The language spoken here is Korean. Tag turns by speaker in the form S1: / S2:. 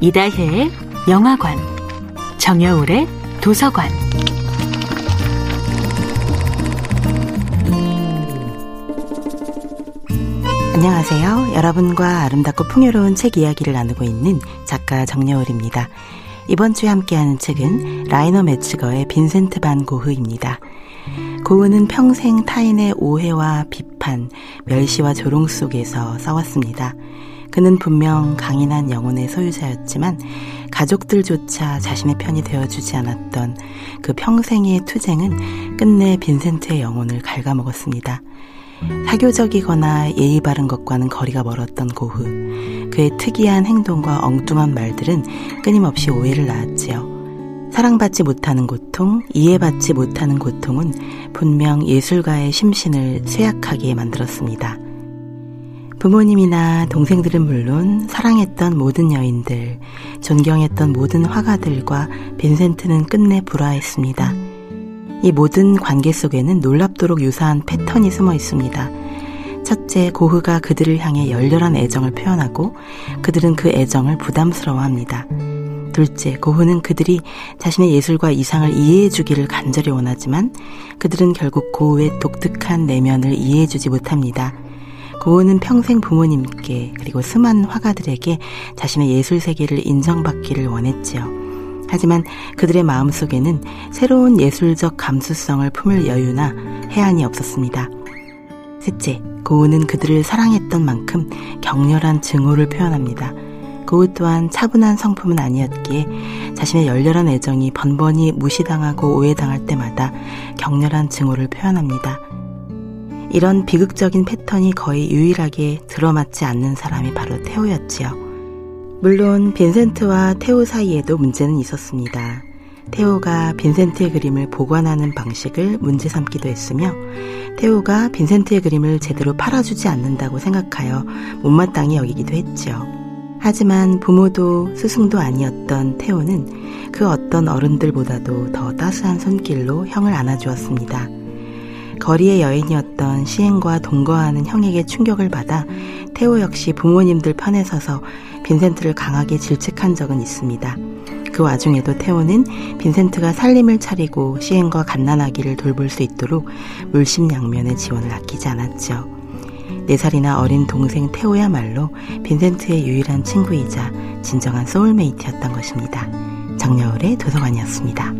S1: 이다혜의 영화관, 정여울의 도서관.
S2: 안녕하세요. 여러분과 아름답고 풍요로운 책 이야기를 나누고 있는 작가 정여울입니다. 이번 주에 함께하는 책은 라이너 매츠거의 빈센트 반 고흐입니다. 고흐는 평생 타인의 오해와 비판, 멸시와 조롱 속에서 싸웠습니다. 그는 분명 강인한 영혼의 소유자였지만 가족들조차 자신의 편이 되어주지 않았던 그 평생의 투쟁은 끝내 빈센트의 영혼을 갉아먹었습니다. 사교적이거나 예의 바른 것과는 거리가 멀었던 고흐. 그의 특이한 행동과 엉뚱한 말들은 끊임없이 오해를 낳았지요. 사랑받지 못하는 고통, 이해받지 못하는 고통은 분명 예술가의 심신을 쇠약하게 만들었습니다. 부모님이나 동생들은 물론 사랑했던 모든 여인들, 존경했던 모든 화가들과 빈센트는 끝내 불화했습니다. 이 모든 관계 속에는 놀랍도록 유사한 패턴이 숨어 있습니다. 첫째, 고흐가 그들을 향해 열렬한 애정을 표현하고 그들은 그 애정을 부담스러워 합니다. 둘째, 고흐는 그들이 자신의 예술과 이상을 이해해 주기를 간절히 원하지만 그들은 결국 고흐의 독특한 내면을 이해해 주지 못합니다. 고은은 평생 부모님께 그리고 수많은 화가들에게 자신의 예술 세계를 인정받기를 원했지요. 하지만 그들의 마음 속에는 새로운 예술적 감수성을 품을 여유나 해안이 없었습니다. 셋째, 고은은 그들을 사랑했던 만큼 격렬한 증오를 표현합니다. 고우 또한 차분한 성품은 아니었기에 자신의 열렬한 애정이 번번이 무시당하고 오해당할 때마다 격렬한 증오를 표현합니다. 이런 비극적인 패턴이 거의 유일하게 들어맞지 않는 사람이 바로 테오였지요. 물론 빈센트와 테오 사이에도 문제는 있었습니다. 테오가 빈센트의 그림을 보관하는 방식을 문제 삼기도 했으며 테오가 빈센트의 그림을 제대로 팔아주지 않는다고 생각하여 못마땅히 여기기도 했지요. 하지만 부모도 스승도 아니었던 테오는 그 어떤 어른들보다도 더 따스한 손길로 형을 안아주었습니다. 거리의 여인이었던 시행과 동거하는 형에게 충격을 받아 테오 역시 부모님들 편에 서서 빈센트를 강하게 질책한 적은 있습니다. 그 와중에도 테오는 빈센트가 살림을 차리고 시행과 갓난아기를 돌볼 수 있도록 물심양면의 지원을 아끼지 않았죠. 4살이나 어린 동생 테오야말로 빈센트의 유일한 친구이자 진정한 소울메이트였던 것입니다. 정여울의 도서관이었습니다.